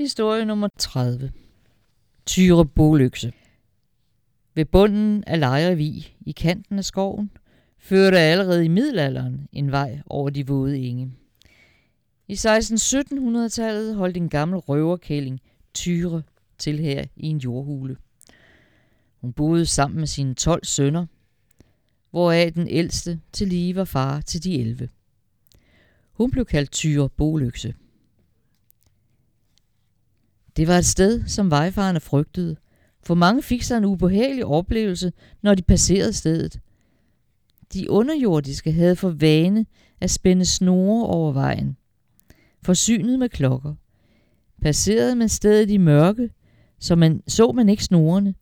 Historie nummer 30. Tyre Boløkse. Ved bunden af Lejrevig, i kanten af skoven, førte allerede i middelalderen en vej over de våde enge. I 16-1700-tallet holdt en gammel røverkælling Tyre til her i en jordhule. Hun boede sammen med sine 12 sønner, hvoraf den ældste til lige var far til de 11. Hun blev kaldt Tyre Boløkse. Det var et sted, som vejfarerne frygtede, for mange fik sig en ubehagelig oplevelse, når de passerede stedet. De underjordiske havde for vane at spænde snore over vejen, forsynet med klokker. Passerede man stedet i mørke, så man, så man ikke snorene,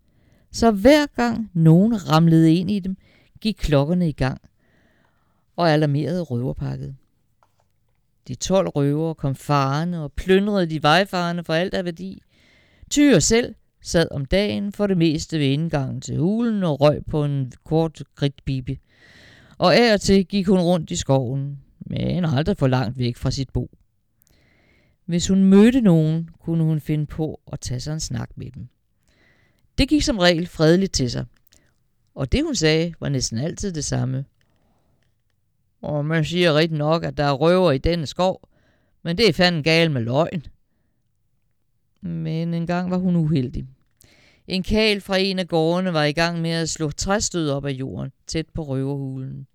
så hver gang nogen ramlede ind i dem, gik klokkerne i gang og alarmerede røverpakket. De 12 røvere kom farende og plyndrede de vejfarende for alt af værdi. Tyre selv sad om dagen for det meste ved indgangen til hulen og røg på en kort kridtbibe. Og af og til gik hun rundt i skoven, men aldrig for langt væk fra sit bo. Hvis hun mødte nogen, kunne hun finde på at tage sig en snak med dem. Det gik som regel fredeligt til sig, og det hun sagde var næsten altid det samme – og man siger rigtig nok, at der er røver i denne skov, men det er fanden gal med løgn. Men en gang var hun uheldig. En kal fra en af gårdene var i gang med at slå træstød op af jorden, tæt på røverhulen,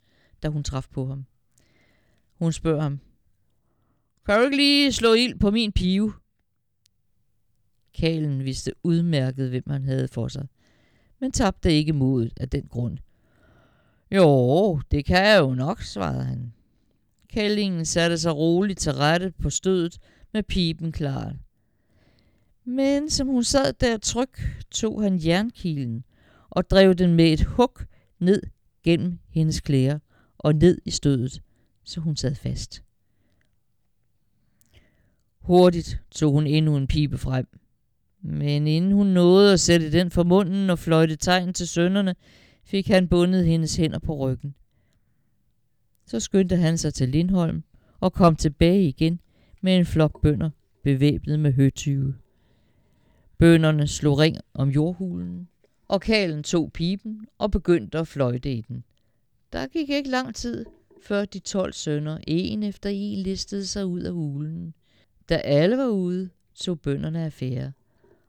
da hun traf på ham. Hun spørger ham, kan du ikke lige slå ild på min pive? Kalen vidste udmærket, hvem han havde for sig, men tabte ikke modet af den grund – jo, det kan jeg jo nok, svarede han. Kællingen satte sig roligt til rette på stødet med pipen klar. Men som hun sad der tryg, tog han jernkilen og drev den med et hug ned gennem hendes klæder og ned i stødet, så hun sad fast. Hurtigt tog hun endnu en pibe frem. Men inden hun nåede at sætte den for munden og fløjte tegn til sønderne, fik han bundet hendes hænder på ryggen. Så skyndte han sig til Lindholm og kom tilbage igen med en flok bønder bevæbnet med høtyve. Bønderne slog ring om jordhulen, og kalen tog pipen og begyndte at fløjte i den. Der gik ikke lang tid, før de tolv sønner en efter en listede sig ud af hulen. Da alle var ude, tog bønderne affære,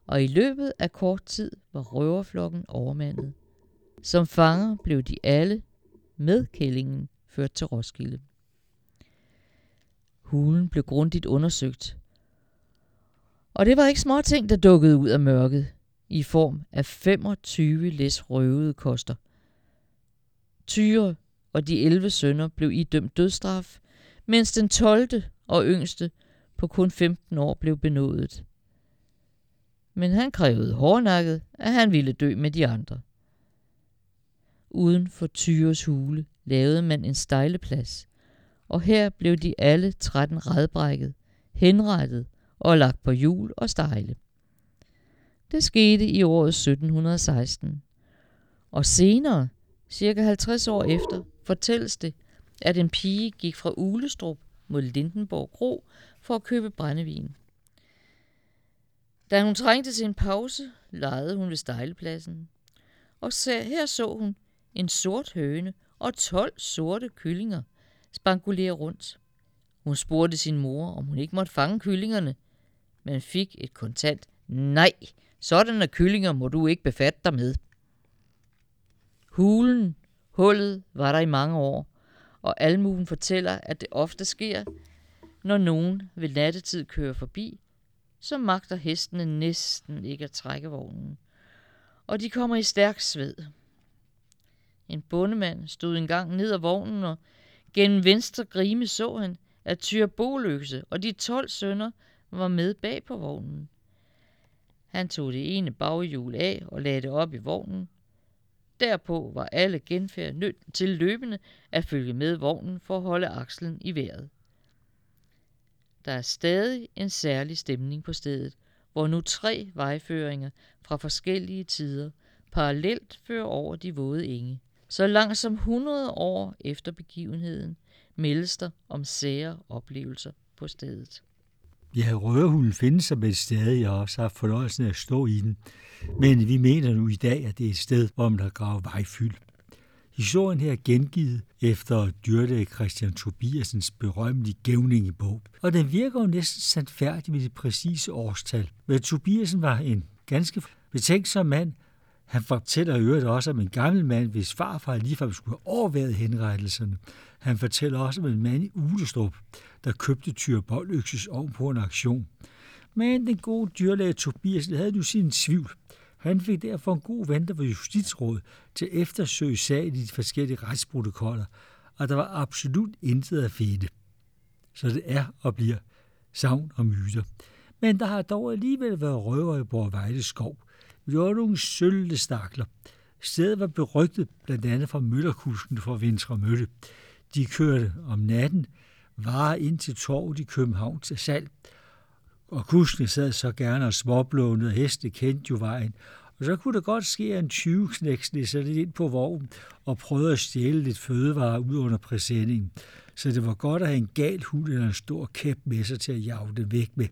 og i løbet af kort tid var røverflokken overmandet. Som fanger blev de alle med kællingen ført til Roskilde. Hulen blev grundigt undersøgt. Og det var ikke små ting, der dukkede ud af mørket i form af 25 læs røvede koster. Tyre og de 11 sønner blev idømt dødstraf, mens den 12. og yngste på kun 15 år blev benådet. Men han krævede hårdnakket, at han ville dø med de andre. Uden for Tyres hule lavede man en stejleplads, og her blev de alle 13 redbrækket, henrettet og lagt på hjul og stejle. Det skete i året 1716. Og senere, cirka 50 år efter, fortælles det, at en pige gik fra Ulestrup mod Lindenborg Kro for at købe brændevin. Da hun trængte til en pause, legede hun ved stejlepladsen. Og her så hun en sort høne og 12 sorte kyllinger spankulere rundt. Hun spurgte sin mor, om hun ikke måtte fange kyllingerne, men fik et kontant nej. Sådanne kyllinger må du ikke befatte dig med. Hulen, hullet, var der i mange år, og almuen fortæller, at det ofte sker, når nogen ved nattetid kører forbi, så magter hestene næsten ikke at trække vognen, og de kommer i stærk sved. En bondemand stod engang ned ad vognen, og gennem venstre grime så han, at Tyr Boløse og de tolv sønner var med bag på vognen. Han tog det ene baghjul af og lagde det op i vognen. Derpå var alle genfærd nødt til løbende at følge med vognen for at holde akslen i vejret. Der er stadig en særlig stemning på stedet, hvor nu tre vejføringer fra forskellige tider parallelt fører over de våde enge. Så langt som 100 år efter begivenheden meldes der om sære oplevelser på stedet. Ja, røverhulen findes som et sted, jeg også har fornøjelsen af at stå i den. Men vi mener nu i dag, at det er et sted, hvor man har gravet vejfyld. Historien her er gengivet efter dyrlæge Christian Tobiasens berømmelige gævningebog, og den virker jo næsten sandfærdig med det præcise årstal. Men Tobiasen var en ganske betænksom mand. Han fortæller i øvrigt også om en gammel mand, hvis farfar ligefrem skulle have overværet henrettelserne. Han fortæller også om en mand i Ulestrup, der købte Thyreboløkses ovn på en aktion. Men den gode dyrlæge Tobias havde nu sin tvivl. Han fik derfor en god ven, der var justitsråd, til at eftersøge sagen i de forskellige retsprotokoller, og der var absolut intet at finde. Så det er og bliver savn og myter. Men der har dog alligevel været røver i Borgvejle skov. Vi var nogle stakler. Stedet var berygtet blandt andet fra møllerkusken fra Venstre Mølle. De kørte om natten varer ind til torvet i København til salg, og kuskene sad så gerne og småblånede, heste kendte jo vejen. Og så kunne det godt ske, at en 20 knæksne sig lidt ind på vognen og prøvede at stjæle lidt fødevarer ud under præsendingen. Så det var godt at have en gal hund eller en stor kæp med sig til at jage det væk med.